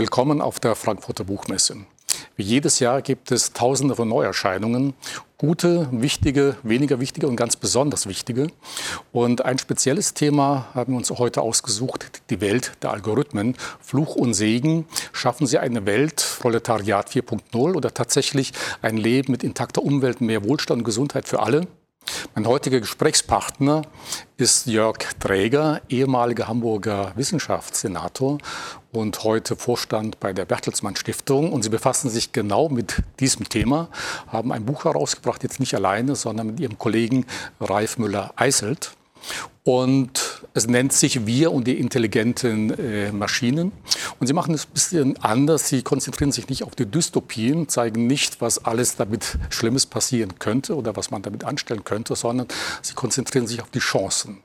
Willkommen auf der Frankfurter Buchmesse. Wie jedes Jahr gibt es tausende von Neuerscheinungen, gute, wichtige, weniger wichtige und ganz besonders wichtige. Und ein spezielles Thema haben wir uns heute ausgesucht, die Welt der Algorithmen. Fluch und Segen. Schaffen Sie eine Welt, Proletariat 4.0 oder tatsächlich ein Leben mit intakter Umwelt, mehr Wohlstand und Gesundheit für alle? Mein heutiger Gesprächspartner ist Jörg Träger, ehemaliger Hamburger Wissenschaftssenator und heute Vorstand bei der Bertelsmann Stiftung. Und Sie befassen sich genau mit diesem Thema, haben ein Buch herausgebracht, jetzt nicht alleine, sondern mit Ihrem Kollegen Ralf Müller-Eiselt. Und es nennt sich Wir und die intelligenten äh, Maschinen. Und sie machen es ein bisschen anders. Sie konzentrieren sich nicht auf die Dystopien, zeigen nicht, was alles damit Schlimmes passieren könnte oder was man damit anstellen könnte, sondern sie konzentrieren sich auf die Chancen.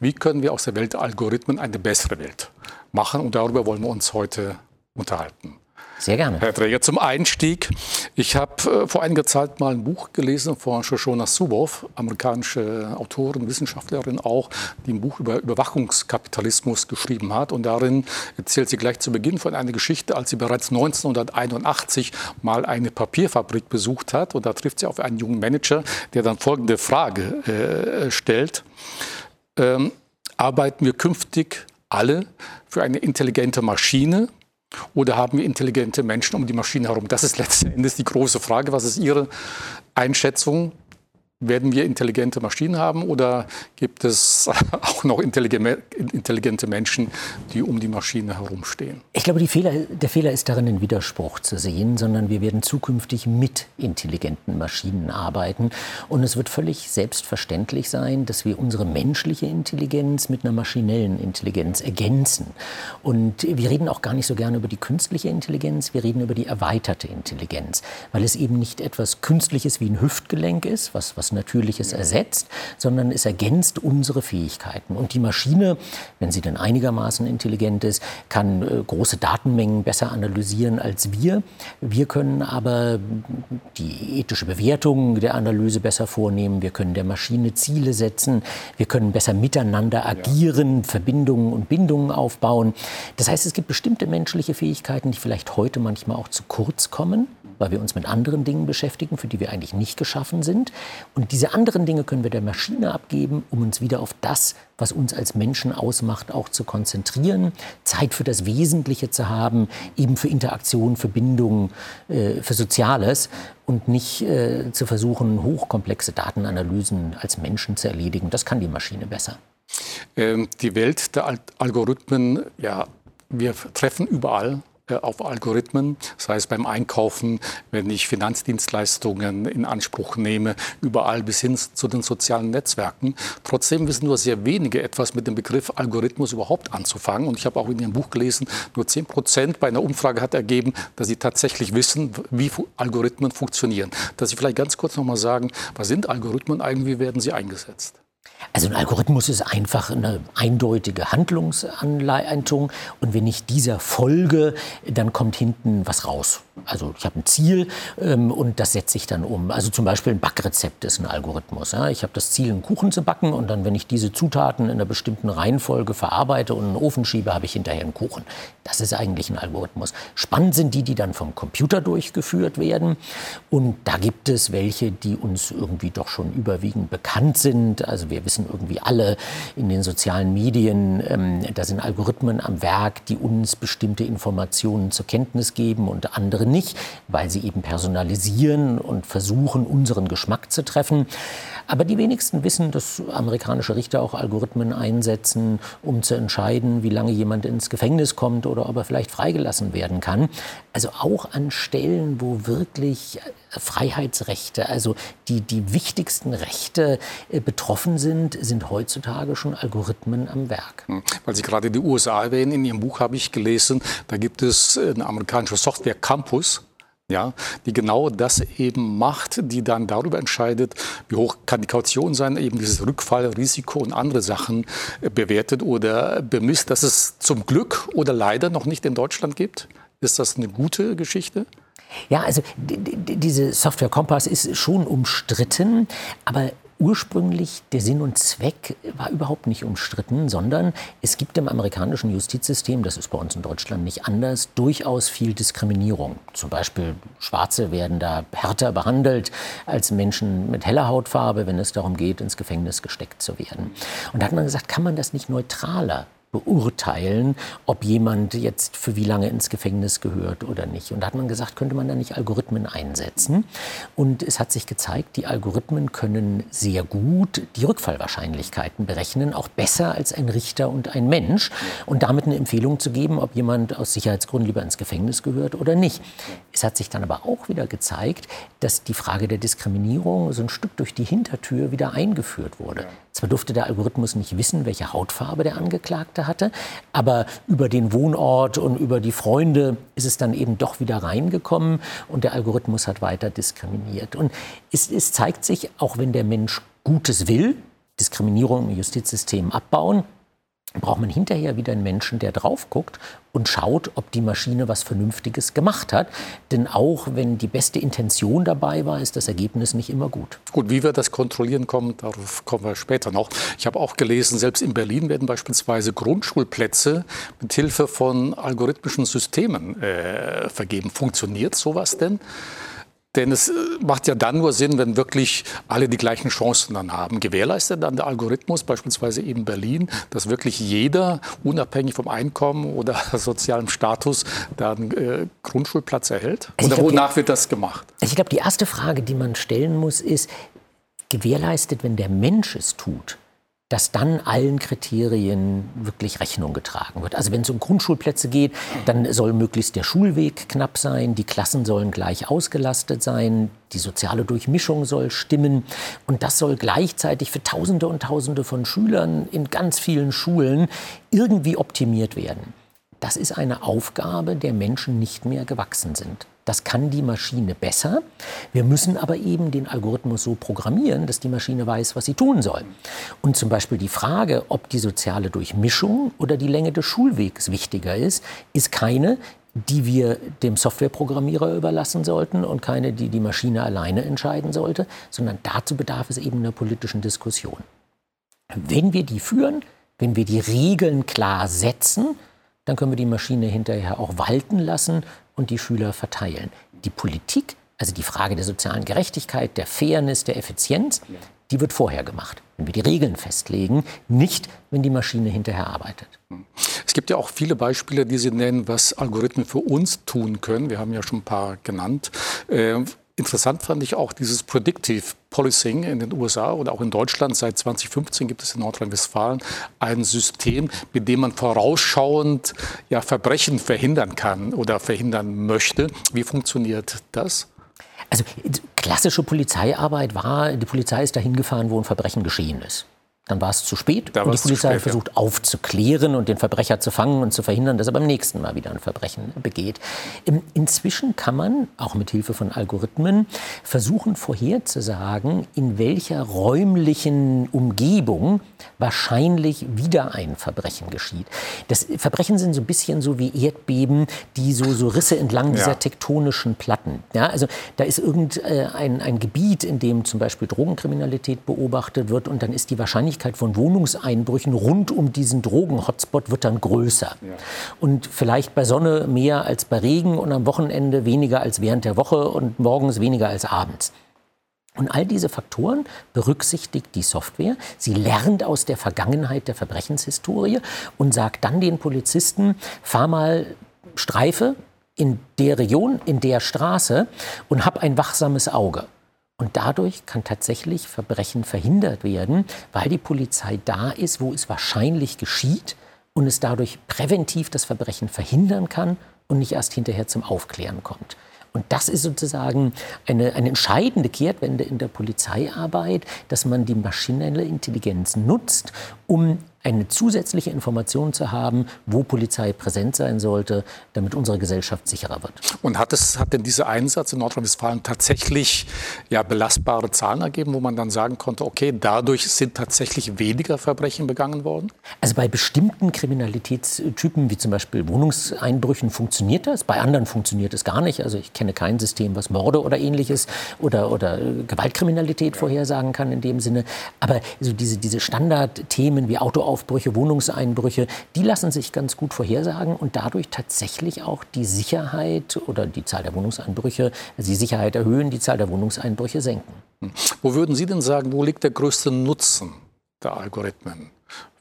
Wie können wir aus der Welt der Algorithmen eine bessere Welt machen? Und darüber wollen wir uns heute unterhalten. Sehr gerne. Herr Träger, zum Einstieg. Ich habe äh, vor einiger Zeit mal ein Buch gelesen von Shoshona Zuboff, amerikanische Autorin, Wissenschaftlerin auch, die ein Buch über Überwachungskapitalismus geschrieben hat. Und darin erzählt sie gleich zu Beginn von einer Geschichte, als sie bereits 1981 mal eine Papierfabrik besucht hat. Und da trifft sie auf einen jungen Manager, der dann folgende Frage äh, stellt. Ähm, arbeiten wir künftig alle für eine intelligente Maschine oder haben wir intelligente Menschen um die Maschine herum? Das ist letzten Endes die große Frage. Was ist Ihre Einschätzung? Werden wir intelligente Maschinen haben oder gibt es auch noch intelligente Menschen, die um die Maschine herumstehen? Ich glaube, Fehler, der Fehler ist darin, einen Widerspruch zu sehen, sondern wir werden zukünftig mit intelligenten Maschinen arbeiten. Und es wird völlig selbstverständlich sein, dass wir unsere menschliche Intelligenz mit einer maschinellen Intelligenz ergänzen. Und wir reden auch gar nicht so gerne über die künstliche Intelligenz, wir reden über die erweiterte Intelligenz, weil es eben nicht etwas Künstliches wie ein Hüftgelenk ist, was, was Natürliches ersetzt, sondern es ergänzt unsere Fähigkeiten. Und die Maschine, wenn sie denn einigermaßen intelligent ist, kann äh, große Datenmengen besser analysieren als wir. Wir können aber die ethische Bewertung der Analyse besser vornehmen. Wir können der Maschine Ziele setzen. Wir können besser miteinander agieren, Verbindungen und Bindungen aufbauen. Das heißt, es gibt bestimmte menschliche Fähigkeiten, die vielleicht heute manchmal auch zu kurz kommen weil wir uns mit anderen Dingen beschäftigen, für die wir eigentlich nicht geschaffen sind. Und diese anderen Dinge können wir der Maschine abgeben, um uns wieder auf das, was uns als Menschen ausmacht, auch zu konzentrieren, Zeit für das Wesentliche zu haben, eben für Interaktion, für Bindung, äh, für Soziales und nicht äh, zu versuchen, hochkomplexe Datenanalysen als Menschen zu erledigen. Das kann die Maschine besser. Ähm, die Welt der Algorithmen, ja, wir treffen überall auf Algorithmen, sei es beim Einkaufen, wenn ich Finanzdienstleistungen in Anspruch nehme, überall bis hin zu den sozialen Netzwerken. Trotzdem wissen nur sehr wenige etwas mit dem Begriff Algorithmus überhaupt anzufangen. Und ich habe auch in Ihrem Buch gelesen, nur 10 Prozent bei einer Umfrage hat ergeben, dass Sie tatsächlich wissen, wie Algorithmen funktionieren. Dass Sie vielleicht ganz kurz noch mal sagen, was sind Algorithmen eigentlich, wie werden sie eingesetzt? Also ein Algorithmus ist einfach eine eindeutige Handlungsanleitung und wenn ich dieser folge, dann kommt hinten was raus. Also ich habe ein Ziel ähm, und das setze ich dann um. Also zum Beispiel ein Backrezept ist ein Algorithmus. Ja? Ich habe das Ziel, einen Kuchen zu backen und dann, wenn ich diese Zutaten in einer bestimmten Reihenfolge verarbeite und in den Ofen schiebe, habe ich hinterher einen Kuchen. Das ist eigentlich ein Algorithmus. Spannend sind die, die dann vom Computer durchgeführt werden. Und da gibt es welche, die uns irgendwie doch schon überwiegend bekannt sind. Also wir wissen irgendwie alle in den sozialen Medien, ähm, da sind Algorithmen am Werk, die uns bestimmte Informationen zur Kenntnis geben und andere nicht, weil sie eben personalisieren und versuchen, unseren Geschmack zu treffen. Aber die wenigsten wissen, dass amerikanische Richter auch Algorithmen einsetzen, um zu entscheiden, wie lange jemand ins Gefängnis kommt oder ob er vielleicht freigelassen werden kann. Also auch an Stellen, wo wirklich Freiheitsrechte, also die, die wichtigsten Rechte äh, betroffen sind, sind heutzutage schon Algorithmen am Werk. Hm. Weil Sie gerade die USA erwähnen, in Ihrem Buch habe ich gelesen, da gibt es eine amerikanische Software Campus, ja, die genau das eben macht, die dann darüber entscheidet, wie hoch kann die Kaution sein, eben dieses Rückfallrisiko und andere Sachen äh, bewertet oder bemisst, dass es zum Glück oder leider noch nicht in Deutschland gibt. Ist das eine gute Geschichte? Ja, also diese Software Kompass ist schon umstritten, aber ursprünglich der Sinn und Zweck war überhaupt nicht umstritten, sondern es gibt im amerikanischen Justizsystem, das ist bei uns in Deutschland nicht anders, durchaus viel Diskriminierung. Zum Beispiel Schwarze werden da härter behandelt als Menschen mit heller Hautfarbe, wenn es darum geht, ins Gefängnis gesteckt zu werden. Und da hat man gesagt, kann man das nicht neutraler beurteilen, ob jemand jetzt für wie lange ins Gefängnis gehört oder nicht. Und da hat man gesagt, könnte man da nicht Algorithmen einsetzen? Und es hat sich gezeigt, die Algorithmen können sehr gut die Rückfallwahrscheinlichkeiten berechnen, auch besser als ein Richter und ein Mensch und damit eine Empfehlung zu geben, ob jemand aus Sicherheitsgründen lieber ins Gefängnis gehört oder nicht. Es hat sich dann aber auch wieder gezeigt, dass die Frage der Diskriminierung so ein Stück durch die Hintertür wieder eingeführt wurde. Zwar durfte der Algorithmus nicht wissen, welche Hautfarbe der Angeklagte hatte, aber über den Wohnort und über die Freunde ist es dann eben doch wieder reingekommen und der Algorithmus hat weiter diskriminiert. Und es, es zeigt sich, auch wenn der Mensch Gutes will, Diskriminierung im Justizsystem abbauen, braucht man hinterher wieder einen Menschen, der drauf guckt und schaut, ob die Maschine was Vernünftiges gemacht hat. Denn auch wenn die beste Intention dabei war, ist das Ergebnis nicht immer gut. Gut, wie wir das kontrollieren kommen, darauf kommen wir später noch. Ich habe auch gelesen, selbst in Berlin werden beispielsweise Grundschulplätze mit Hilfe von algorithmischen Systemen äh, vergeben. Funktioniert sowas denn? Denn es äh, macht ja dann nur Sinn, wenn wirklich alle die gleichen Chancen dann haben. Gewährleistet dann der Algorithmus, beispielsweise in Berlin, dass wirklich jeder, unabhängig vom Einkommen oder sozialem Status, da einen äh, Grundschulplatz erhält? Also oder wonach wird das gemacht? Ich glaube, die erste Frage, die man stellen muss, ist, gewährleistet, wenn der Mensch es tut, dass dann allen Kriterien wirklich Rechnung getragen wird. Also wenn es um Grundschulplätze geht, dann soll möglichst der Schulweg knapp sein, die Klassen sollen gleich ausgelastet sein, die soziale Durchmischung soll stimmen und das soll gleichzeitig für Tausende und Tausende von Schülern in ganz vielen Schulen irgendwie optimiert werden. Das ist eine Aufgabe, der Menschen nicht mehr gewachsen sind. Das kann die Maschine besser. Wir müssen aber eben den Algorithmus so programmieren, dass die Maschine weiß, was sie tun soll. Und zum Beispiel die Frage, ob die soziale Durchmischung oder die Länge des Schulwegs wichtiger ist, ist keine, die wir dem Softwareprogrammierer überlassen sollten und keine, die die Maschine alleine entscheiden sollte, sondern dazu bedarf es eben einer politischen Diskussion. Wenn wir die führen, wenn wir die Regeln klar setzen, dann können wir die Maschine hinterher auch walten lassen und die Schüler verteilen. Die Politik, also die Frage der sozialen Gerechtigkeit, der Fairness, der Effizienz, die wird vorher gemacht, wenn wir die Regeln festlegen, nicht wenn die Maschine hinterher arbeitet. Es gibt ja auch viele Beispiele, die Sie nennen, was Algorithmen für uns tun können. Wir haben ja schon ein paar genannt. Äh, Interessant fand ich auch dieses Predictive Policing in den USA oder auch in Deutschland. Seit 2015 gibt es in Nordrhein-Westfalen ein System, mit dem man vorausschauend ja, Verbrechen verhindern kann oder verhindern möchte. Wie funktioniert das? Also klassische Polizeiarbeit war, die Polizei ist dahin gefahren, wo ein Verbrechen geschehen ist. Dann war es zu spät da und die Polizei spät, versucht ja. aufzuklären und den Verbrecher zu fangen und zu verhindern, dass er beim nächsten Mal wieder ein Verbrechen begeht. Inzwischen kann man, auch mit Hilfe von Algorithmen, versuchen vorherzusagen, in welcher räumlichen Umgebung wahrscheinlich wieder ein Verbrechen geschieht. Das Verbrechen sind so ein bisschen so wie Erdbeben, die so, so Risse entlang dieser ja. tektonischen Platten. Ja, also da ist irgendein ein Gebiet, in dem zum Beispiel Drogenkriminalität beobachtet wird und dann ist die Wahrscheinlichkeit Wahrscheinlichkeit von Wohnungseinbrüchen rund um diesen Drogen-Hotspot wird dann größer. Ja. Und vielleicht bei Sonne mehr als bei Regen und am Wochenende weniger als während der Woche und morgens weniger als abends. Und all diese Faktoren berücksichtigt die Software. Sie lernt aus der Vergangenheit der Verbrechenshistorie und sagt dann den Polizisten, fahr mal Streife in der Region, in der Straße und hab ein wachsames Auge. Und dadurch kann tatsächlich Verbrechen verhindert werden, weil die Polizei da ist, wo es wahrscheinlich geschieht und es dadurch präventiv das Verbrechen verhindern kann und nicht erst hinterher zum Aufklären kommt. Und das ist sozusagen eine, eine entscheidende Kehrtwende in der Polizeiarbeit, dass man die maschinelle Intelligenz nutzt, um eine zusätzliche Information zu haben, wo Polizei präsent sein sollte, damit unsere Gesellschaft sicherer wird. Und hat, es, hat denn dieser Einsatz in Nordrhein-Westfalen tatsächlich ja, belastbare Zahlen ergeben, wo man dann sagen konnte, okay, dadurch sind tatsächlich weniger Verbrechen begangen worden? Also bei bestimmten Kriminalitätstypen, wie zum Beispiel Wohnungseinbrüchen, funktioniert das. Bei anderen funktioniert es gar nicht. Also ich kenne kein System, was Morde oder ähnliches oder, oder Gewaltkriminalität vorhersagen kann in dem Sinne. Aber so diese, diese Standardthemen wie Autoaufbrüche, Wohnungseinbrüche, die lassen sich ganz gut vorhersagen und dadurch tatsächlich auch die Sicherheit oder die Zahl der Wohnungseinbrüche, also die Sicherheit erhöhen, die Zahl der Wohnungseinbrüche senken. Wo würden Sie denn sagen, wo liegt der größte Nutzen der Algorithmen?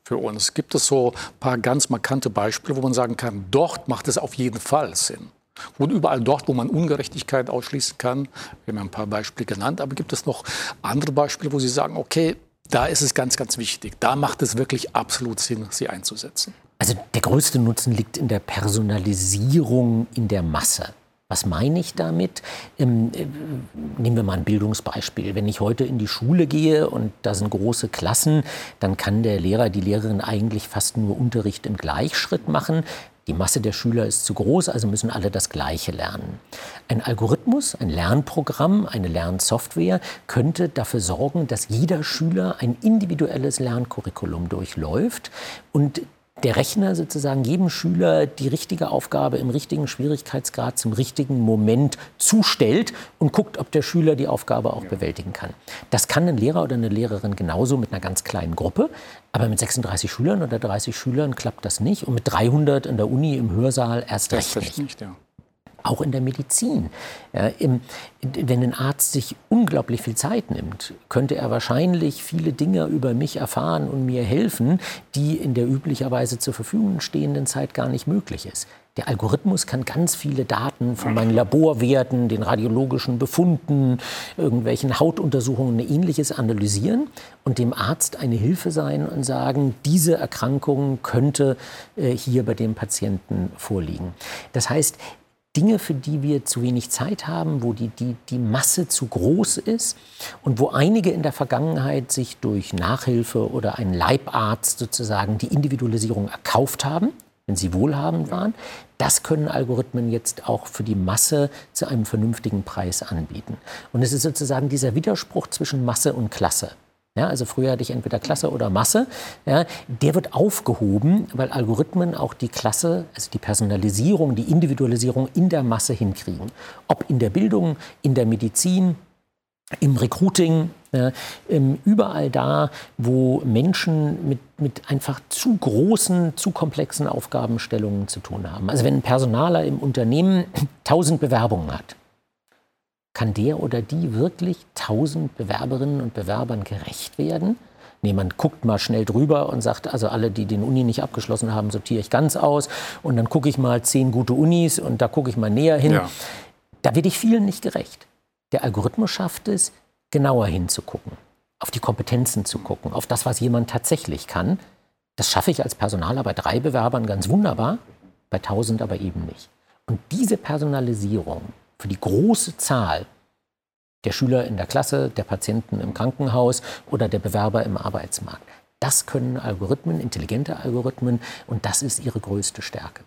Für uns. Gibt es so ein paar ganz markante Beispiele, wo man sagen kann, dort macht es auf jeden Fall Sinn? Und überall dort, wo man Ungerechtigkeit ausschließen kann, wir haben ein paar Beispiele genannt, aber gibt es noch andere Beispiele, wo Sie sagen, okay, da ist es ganz, ganz wichtig. Da macht es wirklich absolut Sinn, sie einzusetzen. Also der größte Nutzen liegt in der Personalisierung in der Masse. Was meine ich damit? Ähm, äh, nehmen wir mal ein Bildungsbeispiel. Wenn ich heute in die Schule gehe und da sind große Klassen, dann kann der Lehrer, die Lehrerin eigentlich fast nur Unterricht im Gleichschritt machen. Die Masse der Schüler ist zu groß, also müssen alle das Gleiche lernen. Ein Algorithmus, ein Lernprogramm, eine Lernsoftware könnte dafür sorgen, dass jeder Schüler ein individuelles Lerncurriculum durchläuft und der Rechner sozusagen jedem Schüler die richtige Aufgabe im richtigen Schwierigkeitsgrad zum richtigen Moment zustellt und guckt, ob der Schüler die Aufgabe auch bewältigen kann. Das kann ein Lehrer oder eine Lehrerin genauso mit einer ganz kleinen Gruppe, aber mit 36 Schülern oder 30 Schülern klappt das nicht und mit 300 in der Uni im Hörsaal erst recht nicht. nicht ja auch in der Medizin. Ja, im, wenn ein Arzt sich unglaublich viel Zeit nimmt, könnte er wahrscheinlich viele Dinge über mich erfahren und mir helfen, die in der üblicherweise zur Verfügung stehenden Zeit gar nicht möglich ist. Der Algorithmus kann ganz viele Daten von meinen Laborwerten, den radiologischen Befunden, irgendwelchen Hautuntersuchungen und ähnliches analysieren und dem Arzt eine Hilfe sein und sagen, diese Erkrankung könnte äh, hier bei dem Patienten vorliegen. Das heißt, Dinge, für die wir zu wenig Zeit haben, wo die, die, die Masse zu groß ist und wo einige in der Vergangenheit sich durch Nachhilfe oder einen Leibarzt sozusagen die Individualisierung erkauft haben, wenn sie wohlhabend waren. Das können Algorithmen jetzt auch für die Masse zu einem vernünftigen Preis anbieten. Und es ist sozusagen dieser Widerspruch zwischen Masse und Klasse. Ja, also früher hatte ich entweder Klasse oder Masse. Ja, der wird aufgehoben, weil Algorithmen auch die Klasse, also die Personalisierung, die Individualisierung in der Masse hinkriegen. Ob in der Bildung, in der Medizin, im Recruiting, ja, überall da, wo Menschen mit, mit einfach zu großen, zu komplexen Aufgabenstellungen zu tun haben. Also wenn ein Personaler im Unternehmen tausend Bewerbungen hat, kann der oder die wirklich tausend Bewerberinnen und Bewerbern gerecht werden? Nee, man guckt mal schnell drüber und sagt, also alle, die den Uni nicht abgeschlossen haben, sortiere ich ganz aus. Und dann gucke ich mal zehn gute Unis und da gucke ich mal näher hin. Ja. Da werde ich vielen nicht gerecht. Der Algorithmus schafft es, genauer hinzugucken, auf die Kompetenzen zu gucken, auf das, was jemand tatsächlich kann. Das schaffe ich als Personaler bei drei Bewerbern ganz wunderbar, bei tausend aber eben nicht. Und diese Personalisierung, für die große Zahl der Schüler in der Klasse, der Patienten im Krankenhaus oder der Bewerber im Arbeitsmarkt. Das können Algorithmen, intelligente Algorithmen, und das ist ihre größte Stärke.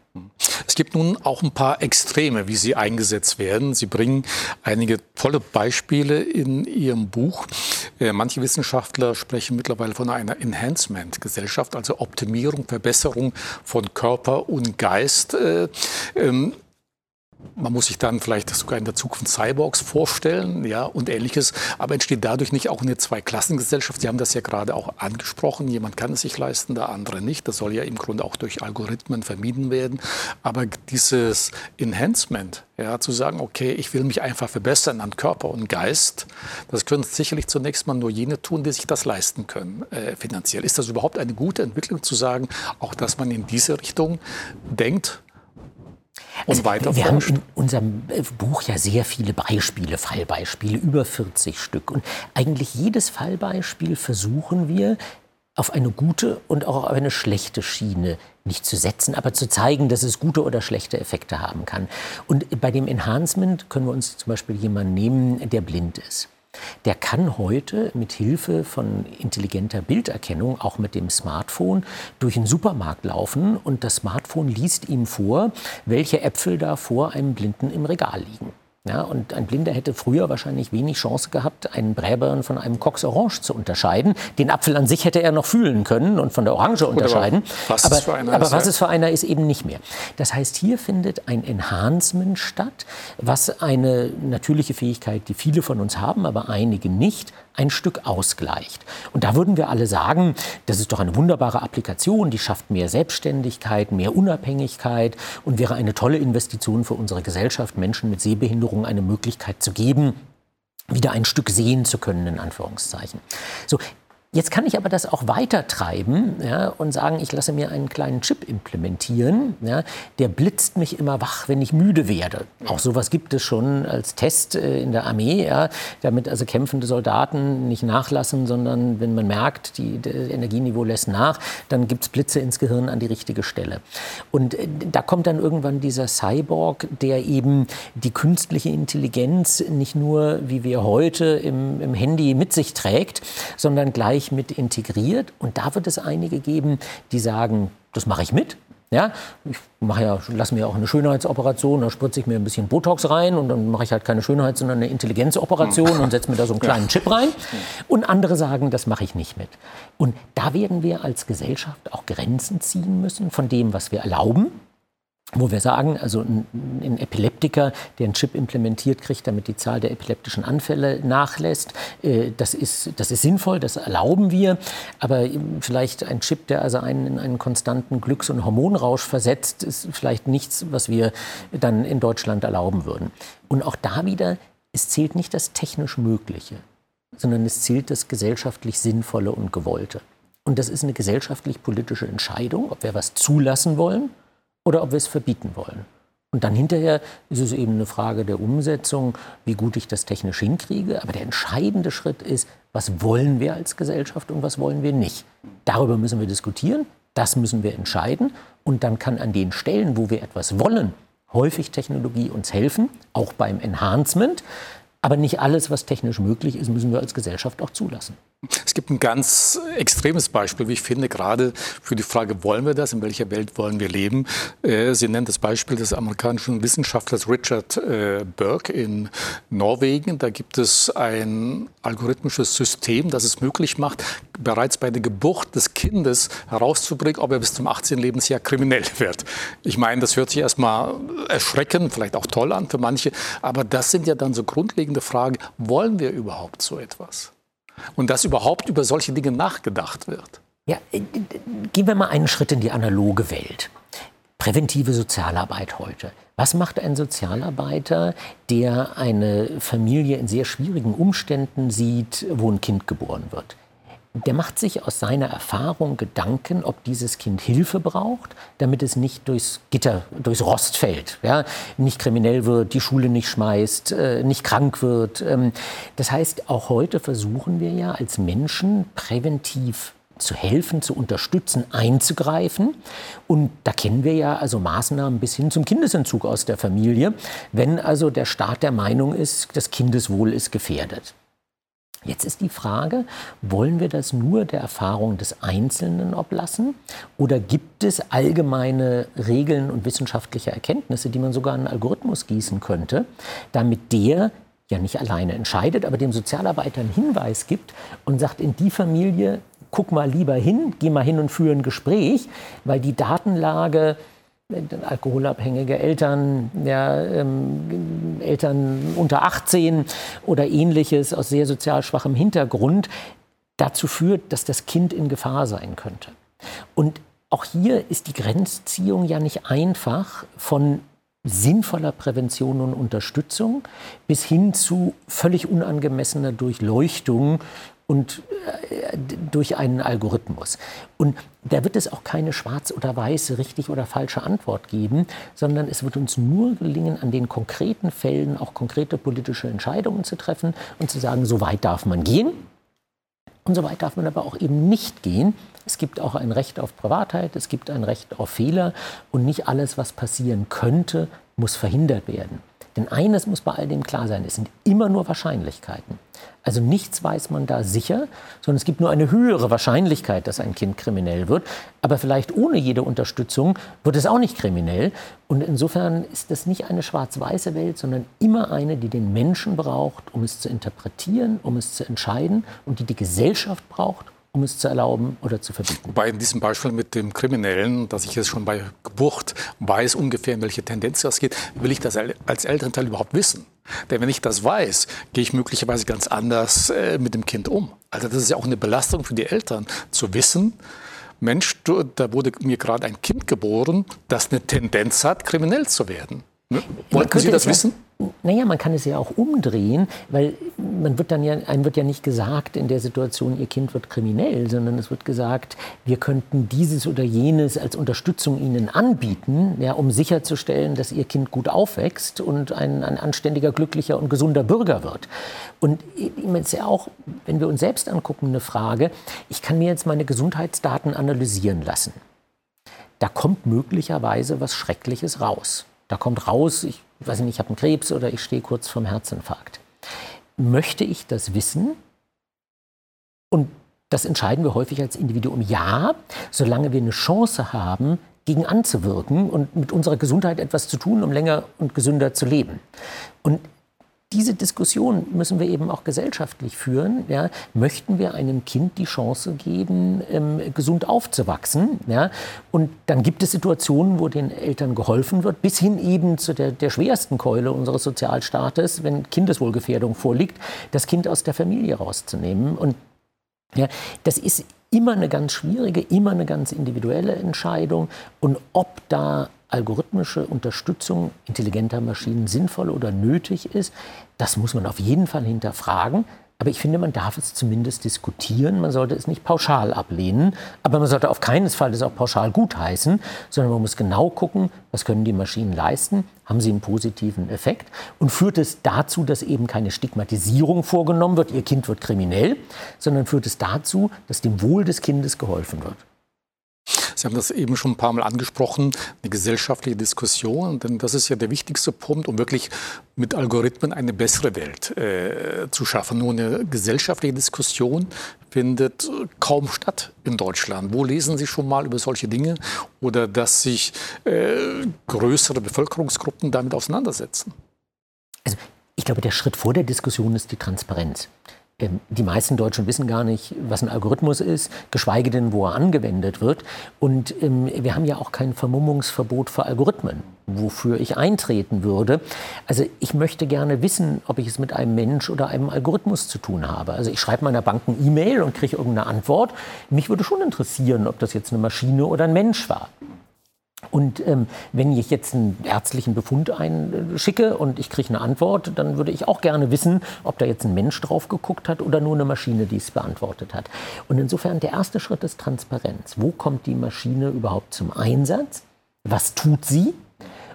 Es gibt nun auch ein paar Extreme, wie sie eingesetzt werden. Sie bringen einige tolle Beispiele in Ihrem Buch. Äh, manche Wissenschaftler sprechen mittlerweile von einer Enhancement-Gesellschaft, also Optimierung, Verbesserung von Körper und Geist. Man muss sich dann vielleicht sogar in der Zukunft Cyborgs vorstellen, ja, und ähnliches. Aber entsteht dadurch nicht auch eine Zweiklassengesellschaft? Sie haben das ja gerade auch angesprochen. Jemand kann es sich leisten, der andere nicht. Das soll ja im Grunde auch durch Algorithmen vermieden werden. Aber dieses Enhancement, ja, zu sagen, okay, ich will mich einfach verbessern an Körper und Geist, das können sicherlich zunächst mal nur jene tun, die sich das leisten können, äh, finanziell. Ist das überhaupt eine gute Entwicklung zu sagen, auch dass man in diese Richtung denkt? Und weiter Wir haben in unserem äh, Buch ja sehr viele Beispiele, Fallbeispiele, über 40 Stück. Und eigentlich jedes Fallbeispiel versuchen wir auf eine gute und auch auf eine schlechte Schiene nicht zu setzen, aber zu zeigen, dass es gute oder schlechte Effekte haben kann. Und bei dem Enhancement können wir uns zum Beispiel jemanden nehmen, der blind ist. Der kann heute mit Hilfe von intelligenter Bilderkennung, auch mit dem Smartphone, durch den Supermarkt laufen und das Smartphone liest ihm vor, welche Äpfel da vor einem Blinden im Regal liegen. Ja, und ein Blinder hätte früher wahrscheinlich wenig Chance gehabt, einen Bräbern von einem Cox Orange zu unterscheiden. Den Apfel an sich hätte er noch fühlen können und von der Orange unterscheiden. Aber was, aber, es, für einer aber ist, was ja. es für einer ist, eben nicht mehr. Das heißt, hier findet ein Enhancement statt, was eine natürliche Fähigkeit, die viele von uns haben, aber einige nicht, ein Stück ausgleicht. Und da würden wir alle sagen, das ist doch eine wunderbare Applikation, die schafft mehr Selbstständigkeit, mehr Unabhängigkeit und wäre eine tolle Investition für unsere Gesellschaft, Menschen mit Sehbehinderung eine Möglichkeit zu geben, wieder ein Stück sehen zu können, in Anführungszeichen. So, Jetzt kann ich aber das auch weiter treiben ja, und sagen, ich lasse mir einen kleinen Chip implementieren. Ja, der blitzt mich immer wach, wenn ich müde werde. Auch sowas gibt es schon als Test äh, in der Armee, ja, damit also kämpfende Soldaten nicht nachlassen, sondern wenn man merkt, die, das Energieniveau lässt nach, dann gibt es Blitze ins Gehirn an die richtige Stelle. Und äh, da kommt dann irgendwann dieser Cyborg, der eben die künstliche Intelligenz nicht nur, wie wir heute im, im Handy mit sich trägt, sondern gleich Bereich mit integriert. Und da wird es einige geben, die sagen, das mache ich mit. Ja, ich mache ja, lasse mir auch eine Schönheitsoperation, da spritze ich mir ein bisschen Botox rein und dann mache ich halt keine Schönheit, sondern eine Intelligenzoperation und setze mir da so einen kleinen Chip rein. Und andere sagen, das mache ich nicht mit. Und da werden wir als Gesellschaft auch Grenzen ziehen müssen von dem, was wir erlauben wo wir sagen, also ein, Epileptiker, der einen Chip implementiert kriegt, damit die Zahl der epileptischen Anfälle nachlässt, äh, das, ist, das ist sinnvoll, das erlauben wir. Aber vielleicht ein Chip, der also einen in einen konstanten Glücks- und Hormonrausch versetzt, ist vielleicht nichts, was wir dann in Deutschland erlauben würden. Und auch da wieder, es zählt nicht das technisch Mögliche, sondern es zählt das gesellschaftlich Sinnvolle und Gewollte. Und das ist eine gesellschaftlich-politische Entscheidung, ob wir was zulassen wollen oder ob wir es verbieten wollen. Und dann hinterher ist es eben eine Frage der Umsetzung, wie gut ich das technisch hinkriege. Aber der entscheidende Schritt ist, was wollen wir als Gesellschaft und was wollen wir nicht. Darüber müssen wir diskutieren, das müssen wir entscheiden. Und dann kann an den Stellen, wo wir etwas wollen, häufig Technologie uns helfen, auch beim Enhancement. Aber nicht alles, was technisch möglich ist, müssen wir als Gesellschaft auch zulassen. Es gibt ein ganz extremes Beispiel, wie ich finde, gerade für die Frage, wollen wir das, in welcher Welt wollen wir leben? Äh, Sie nennen das Beispiel des amerikanischen Wissenschaftlers Richard äh, Burke in Norwegen. Da gibt es ein algorithmisches System, das es möglich macht, bereits bei der Geburt des Kindes herauszubringen, ob er bis zum 18. Lebensjahr kriminell wird. Ich meine, das hört sich erstmal erschreckend, vielleicht auch toll an für manche, aber das sind ja dann so grundlegende Fragen, wollen wir überhaupt so etwas? Und dass überhaupt über solche Dinge nachgedacht wird. Ja, äh, gehen wir mal einen Schritt in die analoge Welt. Präventive Sozialarbeit heute. Was macht ein Sozialarbeiter, der eine Familie in sehr schwierigen Umständen sieht, wo ein Kind geboren wird? Der macht sich aus seiner Erfahrung Gedanken, ob dieses Kind Hilfe braucht, damit es nicht durchs Gitter, durchs Rost fällt, ja? nicht kriminell wird, die Schule nicht schmeißt, äh, nicht krank wird. Ähm, das heißt, auch heute versuchen wir ja als Menschen präventiv zu helfen, zu unterstützen, einzugreifen. Und da kennen wir ja also Maßnahmen bis hin zum Kindesentzug aus der Familie, wenn also der Staat der Meinung ist, das Kindeswohl ist gefährdet. Jetzt ist die Frage, wollen wir das nur der Erfahrung des Einzelnen oblassen oder gibt es allgemeine Regeln und wissenschaftliche Erkenntnisse, die man sogar in einen Algorithmus gießen könnte, damit der ja nicht alleine entscheidet, aber dem Sozialarbeiter einen Hinweis gibt und sagt, in die Familie guck mal lieber hin, geh mal hin und führe ein Gespräch, weil die Datenlage alkoholabhängige Eltern, ja, ähm, Eltern unter 18 oder ähnliches aus sehr sozial schwachem Hintergrund dazu führt, dass das Kind in Gefahr sein könnte. Und auch hier ist die Grenzziehung ja nicht einfach von sinnvoller Prävention und Unterstützung bis hin zu völlig unangemessener Durchleuchtung und äh, durch einen Algorithmus. Und da wird es auch keine schwarz oder weiß, richtig oder falsche Antwort geben, sondern es wird uns nur gelingen, an den konkreten Fällen auch konkrete politische Entscheidungen zu treffen und zu sagen, so weit darf man gehen und so weit darf man aber auch eben nicht gehen. Es gibt auch ein Recht auf Privatheit, es gibt ein Recht auf Fehler und nicht alles, was passieren könnte, muss verhindert werden. Denn eines muss bei all dem klar sein, es sind immer nur Wahrscheinlichkeiten. Also nichts weiß man da sicher, sondern es gibt nur eine höhere Wahrscheinlichkeit, dass ein Kind kriminell wird. Aber vielleicht ohne jede Unterstützung wird es auch nicht kriminell. Und insofern ist das nicht eine schwarz-weiße Welt, sondern immer eine, die den Menschen braucht, um es zu interpretieren, um es zu entscheiden und die die Gesellschaft braucht, um es zu erlauben oder zu verbieten. Wobei in diesem Beispiel mit dem Kriminellen, dass ich jetzt schon bei Geburt weiß ungefähr, in welche Tendenz das geht, will ich das als Elternteil überhaupt wissen. Denn wenn ich das weiß, gehe ich möglicherweise ganz anders äh, mit dem Kind um. Also das ist ja auch eine Belastung für die Eltern, zu wissen, Mensch, da wurde mir gerade ein Kind geboren, das eine Tendenz hat, kriminell zu werden. Ne? Wollten Sie das wissen? Naja, man kann es ja auch umdrehen, weil man wird dann ja, einem wird ja nicht gesagt in der Situation, ihr Kind wird kriminell, sondern es wird gesagt, wir könnten dieses oder jenes als Unterstützung ihnen anbieten, ja, um sicherzustellen, dass ihr Kind gut aufwächst und ein, ein anständiger, glücklicher und gesunder Bürger wird. Und ist ja auch, wenn wir uns selbst angucken, eine Frage, ich kann mir jetzt meine Gesundheitsdaten analysieren lassen. Da kommt möglicherweise was Schreckliches raus. Da kommt raus, ich weiß nicht, ich habe einen Krebs oder ich stehe kurz vorm Herzinfarkt. Möchte ich das wissen? Und das entscheiden wir häufig als Individuum. Ja, solange wir eine Chance haben, gegen anzuwirken und mit unserer Gesundheit etwas zu tun, um länger und gesünder zu leben. Und diese Diskussion müssen wir eben auch gesellschaftlich führen. Ja. Möchten wir einem Kind die Chance geben, ähm, gesund aufzuwachsen? Ja? Und dann gibt es Situationen, wo den Eltern geholfen wird, bis hin eben zu der, der schwersten Keule unseres Sozialstaates, wenn Kindeswohlgefährdung vorliegt, das Kind aus der Familie rauszunehmen. Und ja, das ist immer eine ganz schwierige, immer eine ganz individuelle Entscheidung. Und ob da algorithmische Unterstützung intelligenter Maschinen sinnvoll oder nötig ist, das muss man auf jeden Fall hinterfragen. Aber ich finde, man darf es zumindest diskutieren. Man sollte es nicht pauschal ablehnen. Aber man sollte auf keinen Fall das auch pauschal gutheißen, sondern man muss genau gucken, was können die Maschinen leisten? Haben sie einen positiven Effekt? Und führt es dazu, dass eben keine Stigmatisierung vorgenommen wird, ihr Kind wird kriminell, sondern führt es dazu, dass dem Wohl des Kindes geholfen wird? Sie haben das eben schon ein paar Mal angesprochen, eine gesellschaftliche Diskussion. Denn das ist ja der wichtigste Punkt, um wirklich mit Algorithmen eine bessere Welt äh, zu schaffen. Nur eine gesellschaftliche Diskussion findet kaum statt in Deutschland. Wo lesen Sie schon mal über solche Dinge oder dass sich äh, größere Bevölkerungsgruppen damit auseinandersetzen? Also ich glaube, der Schritt vor der Diskussion ist die Transparenz. Ähm, die meisten Deutschen wissen gar nicht, was ein Algorithmus ist, geschweige denn, wo er angewendet wird. Und ähm, wir haben ja auch kein Vermummungsverbot für Algorithmen, wofür ich eintreten würde. Also ich möchte gerne wissen, ob ich es mit einem Mensch oder einem Algorithmus zu tun habe. Also ich schreibe meiner Bank eine E-Mail und kriege irgendeine Antwort. Mich würde schon interessieren, ob das jetzt eine Maschine oder ein Mensch war. Und ähm, wenn ich jetzt einen ärztlichen Befund einschicke und ich kriege eine Antwort, dann würde ich auch gerne wissen, ob da jetzt ein Mensch drauf geguckt hat oder nur eine Maschine, die es beantwortet hat. Und insofern der erste Schritt ist Transparenz. Wo kommt die Maschine überhaupt zum Einsatz? Was tut sie?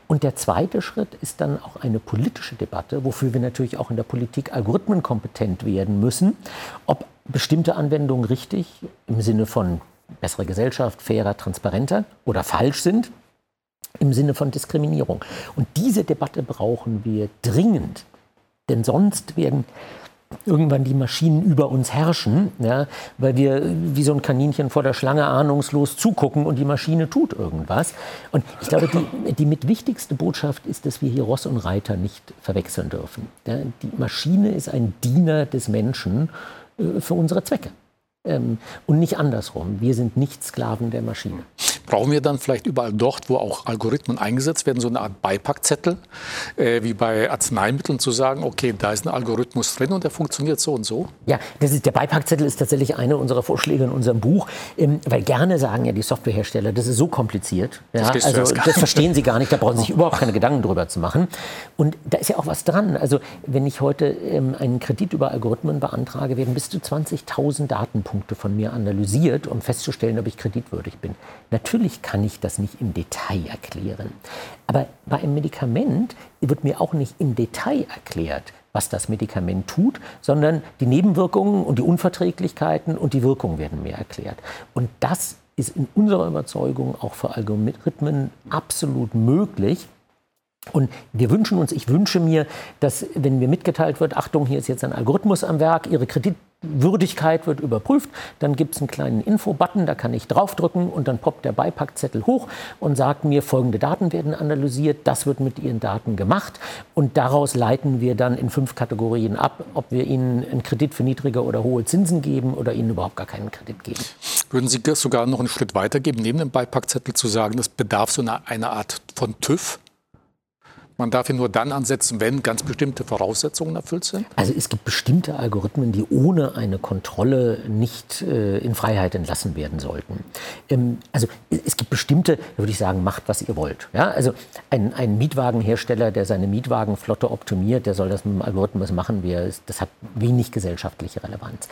Und der zweite Schritt ist dann auch eine politische Debatte, wofür wir natürlich auch in der Politik algorithmenkompetent werden müssen, ob bestimmte Anwendungen richtig im Sinne von bessere Gesellschaft, fairer, transparenter oder falsch sind im Sinne von Diskriminierung. Und diese Debatte brauchen wir dringend, denn sonst werden irgendwann die Maschinen über uns herrschen, ja, weil wir wie so ein Kaninchen vor der Schlange ahnungslos zugucken und die Maschine tut irgendwas. Und ich glaube, die, die mit wichtigste Botschaft ist, dass wir hier Ross und Reiter nicht verwechseln dürfen. Ja, die Maschine ist ein Diener des Menschen äh, für unsere Zwecke. Ähm, und nicht andersrum. Wir sind nicht Sklaven der Maschine. Brauchen wir dann vielleicht überall dort, wo auch Algorithmen eingesetzt werden, so eine Art Beipackzettel, äh, wie bei Arzneimitteln, zu sagen, okay, da ist ein Algorithmus drin und der funktioniert so und so? Ja, das ist, der Beipackzettel ist tatsächlich einer unserer Vorschläge in unserem Buch, ähm, weil gerne sagen ja die Softwarehersteller, das ist so kompliziert. Ja, das also das verstehen sie gar nicht, da brauchen sie sich überhaupt keine Gedanken drüber zu machen. Und da ist ja auch was dran. Also wenn ich heute ähm, einen Kredit über Algorithmen beantrage, werden bis zu 20.000 Datenpunkte von mir analysiert, um festzustellen, ob ich kreditwürdig bin. Natürlich kann ich das nicht im Detail erklären. Aber bei einem Medikament wird mir auch nicht im Detail erklärt, was das Medikament tut, sondern die Nebenwirkungen und die Unverträglichkeiten und die Wirkungen werden mir erklärt. Und das ist in unserer Überzeugung auch für Algorithmen absolut möglich. Und wir wünschen uns, ich wünsche mir, dass, wenn mir mitgeteilt wird, Achtung, hier ist jetzt ein Algorithmus am Werk, Ihre Kreditwürdigkeit wird überprüft, dann gibt es einen kleinen Info-Button, da kann ich draufdrücken und dann poppt der Beipackzettel hoch und sagt mir, folgende Daten werden analysiert, das wird mit Ihren Daten gemacht und daraus leiten wir dann in fünf Kategorien ab, ob wir Ihnen einen Kredit für niedrige oder hohe Zinsen geben oder Ihnen überhaupt gar keinen Kredit geben. Würden Sie sogar noch einen Schritt weitergeben, neben dem Beipackzettel zu sagen, es bedarf so einer, einer Art von TÜV? Man darf ihn nur dann ansetzen, wenn ganz bestimmte Voraussetzungen erfüllt sind? Also es gibt bestimmte Algorithmen, die ohne eine Kontrolle nicht äh, in Freiheit entlassen werden sollten. Ähm, also es gibt bestimmte, würde ich sagen, macht, was ihr wollt. Ja? Also ein, ein Mietwagenhersteller, der seine Mietwagenflotte optimiert, der soll das mit dem Algorithmus machen, ist. Das hat wenig gesellschaftliche Relevanz.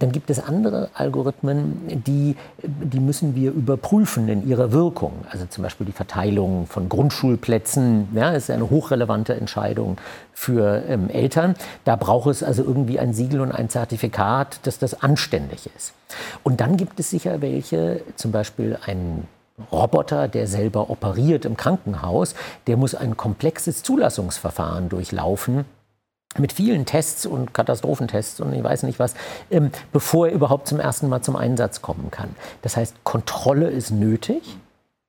Dann gibt es andere Algorithmen, die, die müssen wir überprüfen in ihrer Wirkung. Also zum Beispiel die Verteilung von Grundschulplätzen. Ja, ist eine hochrelevante Entscheidung für ähm, Eltern. Da braucht es also irgendwie ein Siegel und ein Zertifikat, dass das anständig ist. Und dann gibt es sicher welche, zum Beispiel ein Roboter, der selber operiert im Krankenhaus, der muss ein komplexes Zulassungsverfahren durchlaufen mit vielen Tests und Katastrophentests und ich weiß nicht was, ähm, bevor er überhaupt zum ersten Mal zum Einsatz kommen kann. Das heißt, Kontrolle ist nötig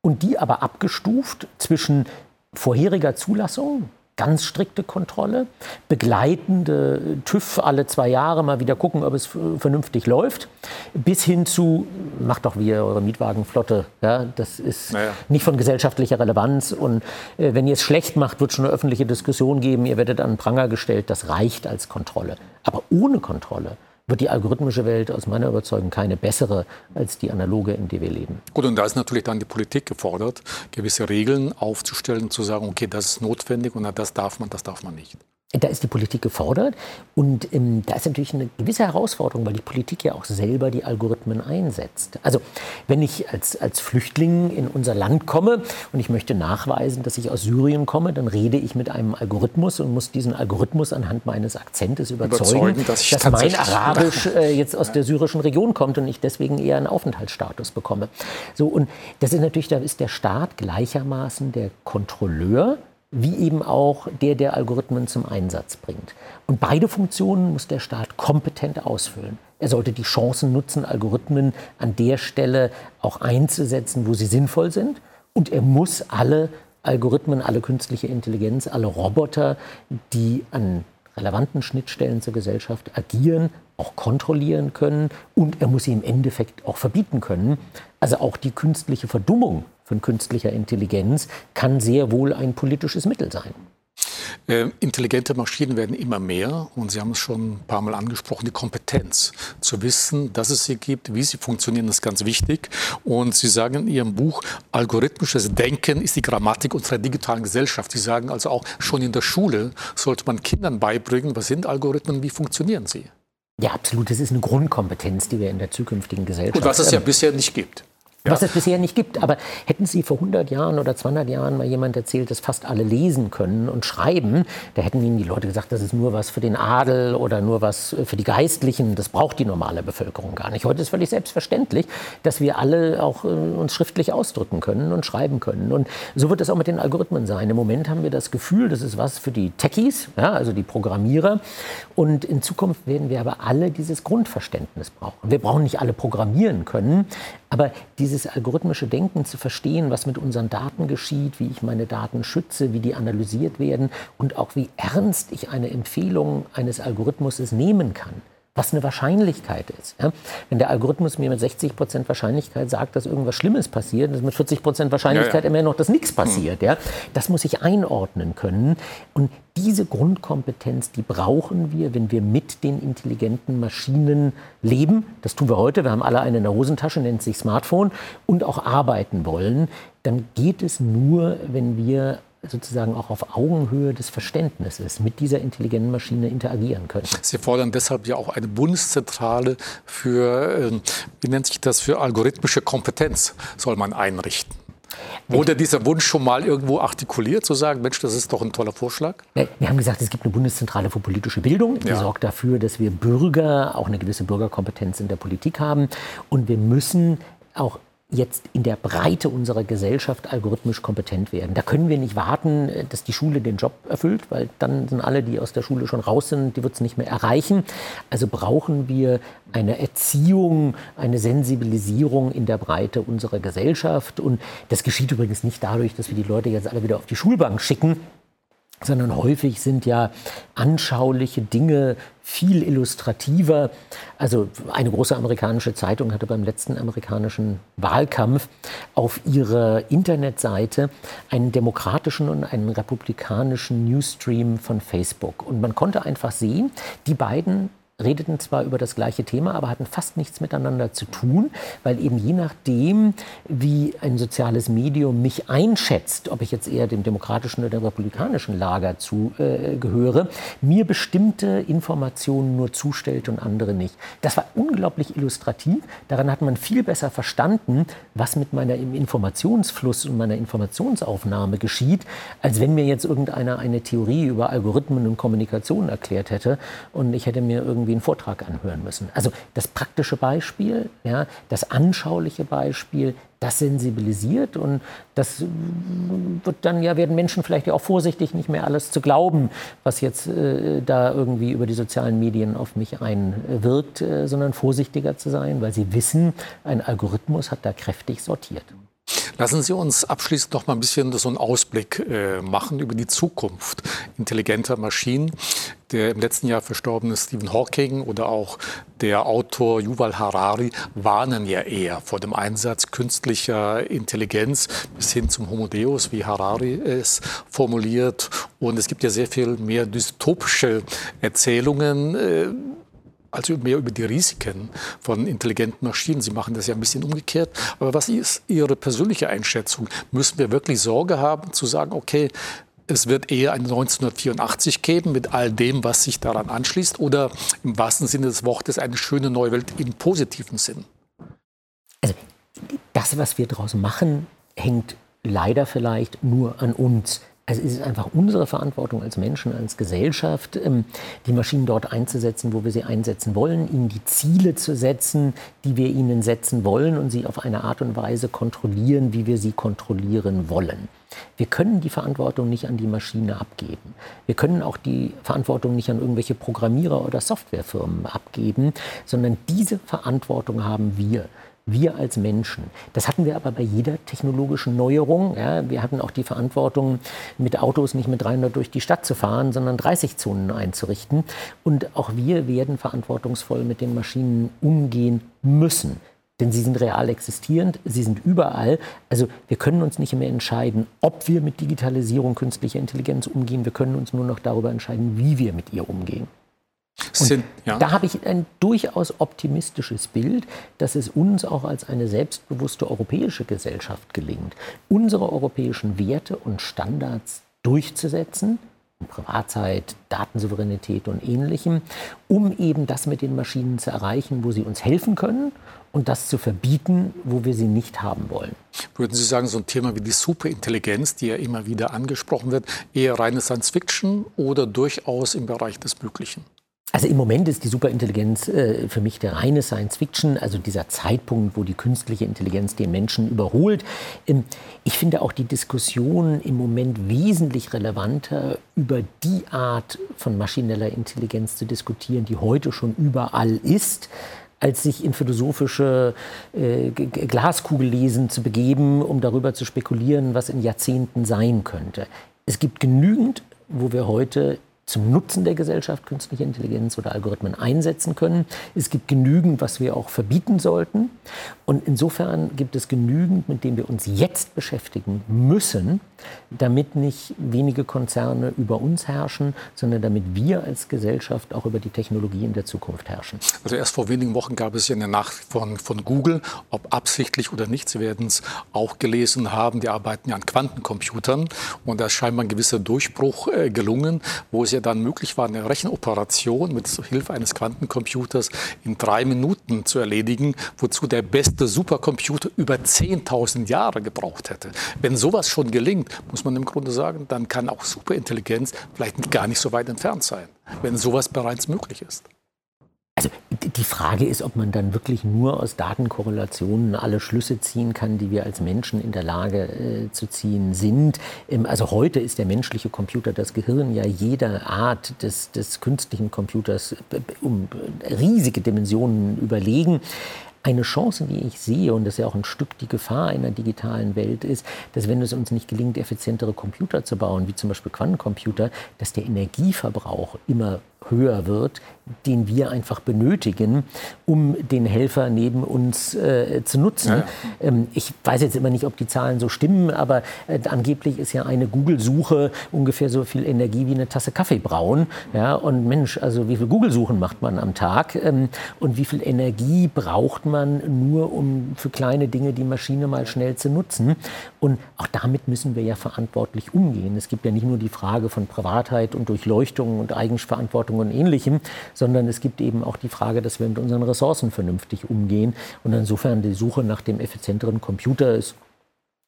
und die aber abgestuft zwischen vorheriger Zulassung, ganz strikte Kontrolle, begleitende TÜV alle zwei Jahre mal wieder gucken, ob es vernünftig läuft, bis hin zu, macht doch wie eure Mietwagenflotte. Ja, das ist naja. nicht von gesellschaftlicher Relevanz. Und äh, wenn ihr es schlecht macht, wird es schon eine öffentliche Diskussion geben. Ihr werdet an den Pranger gestellt. Das reicht als Kontrolle. Aber ohne Kontrolle wird die algorithmische Welt aus meiner Überzeugung keine bessere als die analoge, in der wir leben. Gut, und da ist natürlich dann die Politik gefordert, gewisse Regeln aufzustellen, zu sagen, okay, das ist notwendig und das darf man, das darf man nicht. Da ist die Politik gefordert und ähm, da ist natürlich eine gewisse Herausforderung, weil die Politik ja auch selber die Algorithmen einsetzt. Also wenn ich als, als Flüchtling in unser Land komme und ich möchte nachweisen, dass ich aus Syrien komme, dann rede ich mit einem Algorithmus und muss diesen Algorithmus anhand meines Akzentes überzeugen, überzeugen dass, dass mein Arabisch äh, jetzt aus der syrischen Region kommt und ich deswegen eher einen Aufenthaltsstatus bekomme. So, und das ist natürlich, da ist der Staat gleichermaßen der Kontrolleur wie eben auch der, der Algorithmen zum Einsatz bringt. Und beide Funktionen muss der Staat kompetent ausfüllen. Er sollte die Chancen nutzen, Algorithmen an der Stelle auch einzusetzen, wo sie sinnvoll sind. Und er muss alle Algorithmen, alle künstliche Intelligenz, alle Roboter, die an relevanten Schnittstellen zur Gesellschaft agieren, auch kontrollieren können. Und er muss sie im Endeffekt auch verbieten können. Also auch die künstliche Verdummung von künstlicher Intelligenz kann sehr wohl ein politisches Mittel sein. Äh, intelligente Maschinen werden immer mehr und Sie haben es schon ein paar Mal angesprochen, die Kompetenz zu wissen, dass es sie gibt, wie sie funktionieren, ist ganz wichtig. Und Sie sagen in Ihrem Buch, algorithmisches Denken ist die Grammatik unserer digitalen Gesellschaft. Sie sagen also auch, schon in der Schule sollte man Kindern beibringen, was sind Algorithmen, wie funktionieren sie. Ja, absolut. Das ist eine Grundkompetenz, die wir in der zukünftigen Gesellschaft haben. Und was es ja bisher nicht gibt. Ja. Was es bisher nicht gibt. Aber hätten Sie vor 100 Jahren oder 200 Jahren mal jemand erzählt, dass fast alle lesen können und schreiben, da hätten Ihnen die Leute gesagt, das ist nur was für den Adel oder nur was für die Geistlichen. Das braucht die normale Bevölkerung gar nicht. Heute ist völlig selbstverständlich, dass wir alle auch äh, uns schriftlich ausdrücken können und schreiben können. Und so wird es auch mit den Algorithmen sein. Im Moment haben wir das Gefühl, das ist was für die Techies, ja, also die Programmierer. Und in Zukunft werden wir aber alle dieses Grundverständnis brauchen. Wir brauchen nicht alle programmieren können, aber dieses algorithmische Denken zu verstehen, was mit unseren Daten geschieht, wie ich meine Daten schütze, wie die analysiert werden und auch wie ernst ich eine Empfehlung eines Algorithmus nehmen kann was eine Wahrscheinlichkeit ist. Ja? Wenn der Algorithmus mir mit 60 Prozent Wahrscheinlichkeit sagt, dass irgendwas Schlimmes passiert, ist mit 40 Prozent Wahrscheinlichkeit ja, ja. immer noch, dass nichts passiert. Ja? Das muss ich einordnen können. Und diese Grundkompetenz, die brauchen wir, wenn wir mit den intelligenten Maschinen leben. Das tun wir heute. Wir haben alle eine in der Hosentasche, nennt sich Smartphone, und auch arbeiten wollen. Dann geht es nur, wenn wir sozusagen auch auf Augenhöhe des Verständnisses mit dieser intelligenten Maschine interagieren können. Sie fordern deshalb ja auch eine Bundeszentrale für, ähm, wie nennt sich das, für algorithmische Kompetenz soll man einrichten. Wurde dieser Wunsch schon mal irgendwo artikuliert, zu sagen, Mensch, das ist doch ein toller Vorschlag? Wir haben gesagt, es gibt eine Bundeszentrale für politische Bildung, die ja. sorgt dafür, dass wir Bürger auch eine gewisse Bürgerkompetenz in der Politik haben. Und wir müssen auch jetzt in der Breite unserer Gesellschaft algorithmisch kompetent werden. Da können wir nicht warten, äh, dass die Schule den Job erfüllt, weil dann sind alle, die aus der Schule schon raus sind, die wird es nicht mehr erreichen. Also brauchen wir eine Erziehung, eine Sensibilisierung in der Breite unserer Gesellschaft. Und das geschieht übrigens nicht dadurch, dass wir die Leute jetzt alle wieder auf die Schulbank schicken, sondern häufig sind ja anschauliche Dinge viel illustrativer. Also eine große amerikanische Zeitung hatte beim letzten amerikanischen Wahlkampf auf ihrer Internetseite einen demokratischen und einen republikanischen Newsstream von Facebook. Und man konnte einfach sehen, die beiden redeten zwar über das gleiche Thema, aber hatten fast nichts miteinander zu tun, weil eben je nachdem, wie ein soziales Medium mich einschätzt, ob ich jetzt eher dem demokratischen oder dem republikanischen Lager zugehöre, äh, mir bestimmte Informationen nur zustellt und andere nicht. Das war unglaublich illustrativ. Daran hat man viel besser verstanden, was mit meinem Informationsfluss und meiner Informationsaufnahme geschieht, als wenn mir jetzt irgendeiner eine Theorie über Algorithmen und Kommunikation erklärt hätte und ich hätte mir irgendwie irgendwie einen Vortrag anhören müssen. Also das praktische Beispiel, ja, das anschauliche Beispiel, das sensibilisiert und das wird dann ja werden Menschen vielleicht ja auch vorsichtig, nicht mehr alles zu glauben, was jetzt äh, da irgendwie über die sozialen Medien auf mich einwirkt, äh, sondern vorsichtiger zu sein, weil sie wissen, ein Algorithmus hat da kräftig sortiert. Lassen Sie uns abschließend noch mal ein bisschen so einen Ausblick äh, machen über die Zukunft intelligenter Maschinen. Der im letzten Jahr verstorbene Stephen Hawking oder auch der Autor Yuval Harari warnen ja eher vor dem Einsatz künstlicher Intelligenz bis hin zum Homo Deus, wie Harari es formuliert. Und es gibt ja sehr viel mehr dystopische Erzählungen. Äh, also mehr über die Risiken von intelligenten Maschinen. Sie machen das ja ein bisschen umgekehrt. Aber was ist Ihre persönliche Einschätzung? Müssen wir wirklich Sorge haben zu sagen, okay, es wird eher ein 1984 geben mit all dem, was sich daran anschließt, oder im wahrsten Sinne des Wortes eine schöne neue Welt im positiven Sinn? Also das, was wir daraus machen, hängt leider vielleicht nur an uns. Also es ist einfach unsere Verantwortung als Menschen, als Gesellschaft, ähm, die Maschinen dort einzusetzen, wo wir sie einsetzen wollen, ihnen die Ziele zu setzen, die wir ihnen setzen wollen und sie auf eine Art und Weise kontrollieren, wie wir sie kontrollieren wollen. Wir können die Verantwortung nicht an die Maschine abgeben. Wir können auch die Verantwortung nicht an irgendwelche Programmierer oder Softwarefirmen abgeben, sondern diese Verantwortung haben wir wir als Menschen. Das hatten wir aber bei jeder technologischen Neuerung. Ja, wir hatten auch die Verantwortung, mit Autos nicht mit 300 durch die Stadt zu fahren, sondern 30 Zonen einzurichten. Und auch wir werden verantwortungsvoll mit den Maschinen umgehen müssen. Denn sie sind real existierend, sie sind überall. Also wir können uns nicht mehr entscheiden, ob wir mit Digitalisierung, künstlicher Intelligenz umgehen. Wir können uns nur noch darüber entscheiden, wie wir mit ihr umgehen. Sind, ja. Da habe ich ein durchaus optimistisches Bild, dass es uns auch als eine selbstbewusste europäische Gesellschaft gelingt, unsere europäischen Werte und Standards durchzusetzen, Privatzeit, Datensouveränität und ähnlichem, um eben das mit den Maschinen zu erreichen, wo sie uns helfen können und das zu verbieten, wo wir sie nicht haben wollen. Würden Sie sagen, so ein Thema wie die Superintelligenz, die ja immer wieder angesprochen wird, eher reine Science Fiction oder durchaus im Bereich des Möglichen? Also im Moment ist die Superintelligenz äh, für mich der reine Science Fiction, also dieser Zeitpunkt, wo die künstliche Intelligenz den Menschen überholt. Ähm, ich finde auch die Diskussion im Moment wesentlich relevanter, über die Art von maschineller Intelligenz zu diskutieren, die heute schon überall ist als sich in philosophische äh, Glaskugellesen zu begeben, um darüber zu spekulieren, was in Jahrzehnten sein könnte. Es gibt genügend, wo wir heute zum Nutzen der Gesellschaft künstliche Intelligenz oder Algorithmen einsetzen können. Es gibt genügend, was wir auch verbieten sollten. Und insofern gibt es genügend, mit dem wir uns jetzt beschäftigen müssen, damit nicht wenige Konzerne über uns herrschen, sondern damit wir als Gesellschaft auch über die Technologie in der Zukunft herrschen. Also erst vor wenigen Wochen gab es ja eine Nachricht von, von Google, ob absichtlich oder nicht, Sie werden es auch gelesen haben, die arbeiten ja an Quantencomputern und da ist scheinbar ein gewisser Durchbruch äh, gelungen, wo es ja dann möglich war, eine Rechenoperation mit Hilfe eines Quantencomputers in drei Minuten zu erledigen, wozu der beste Supercomputer über 10.000 Jahre gebraucht hätte. Wenn sowas schon gelingt, muss man im Grunde sagen, dann kann auch Superintelligenz vielleicht gar nicht so weit entfernt sein, wenn sowas bereits möglich ist. Die Frage ist, ob man dann wirklich nur aus Datenkorrelationen alle Schlüsse ziehen kann, die wir als Menschen in der Lage äh, zu ziehen sind. Ähm, also heute ist der menschliche Computer, das Gehirn ja jeder Art des, des künstlichen Computers äh, um riesige Dimensionen überlegen. Eine Chance, die ich sehe, und das ist ja auch ein Stück die Gefahr einer digitalen Welt ist, dass wenn es uns nicht gelingt, effizientere Computer zu bauen, wie zum Beispiel Quantencomputer, dass der Energieverbrauch immer höher wird, den wir einfach benötigen, um den Helfer neben uns äh, zu nutzen. Ja. Ähm, ich weiß jetzt immer nicht, ob die Zahlen so stimmen, aber äh, angeblich ist ja eine Google-Suche ungefähr so viel Energie wie eine Tasse Kaffee brauen. Ja, und Mensch, also wie viel Google-Suchen macht man am Tag ähm, und wie viel Energie braucht man nur, um für kleine Dinge die Maschine mal schnell zu nutzen? Und auch damit müssen wir ja verantwortlich umgehen. Es gibt ja nicht nur die Frage von Privatheit und Durchleuchtung und Eigenverantwortung und Ähnlichem, sondern es gibt eben auch die Frage, dass wir mit unseren Ressourcen vernünftig umgehen. Und insofern die Suche nach dem effizienteren Computer ist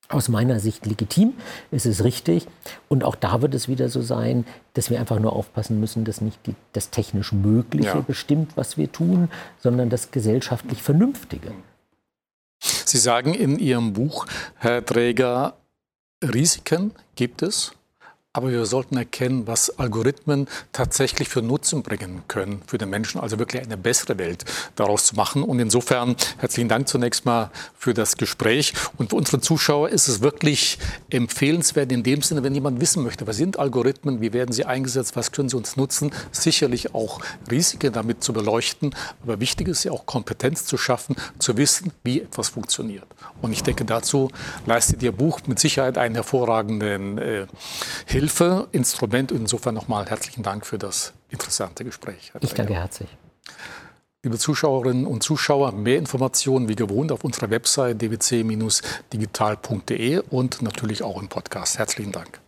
aus meiner Sicht legitim, es ist richtig. Und auch da wird es wieder so sein, dass wir einfach nur aufpassen müssen, dass nicht die, das technisch Mögliche ja. bestimmt, was wir tun, sondern das gesellschaftlich Vernünftige. Sie sagen in Ihrem Buch, Herr Träger, Risiken gibt es, aber wir sollten erkennen, was Algorithmen tatsächlich für Nutzen bringen können für den Menschen, also wirklich eine bessere Welt daraus zu machen. Und insofern herzlichen Dank zunächst mal für das Gespräch. Und für unsere Zuschauer ist es wirklich empfehlenswert in dem Sinne, wenn jemand wissen möchte, was sind Algorithmen, wie werden sie eingesetzt, was können sie uns nutzen, sicherlich auch Risiken damit zu beleuchten. Aber wichtig ist ja auch Kompetenz zu schaffen, zu wissen, wie etwas funktioniert. Und ich denke, dazu leistet Ihr Buch mit Sicherheit einen hervorragenden äh, Hilfe Hilfe, Instrument. Insofern nochmal herzlichen Dank für das interessante Gespräch. Ich danke herzlich. Liebe Zuschauerinnen und Zuschauer, mehr Informationen wie gewohnt auf unserer Website dwc-digital.de und natürlich auch im Podcast. Herzlichen Dank.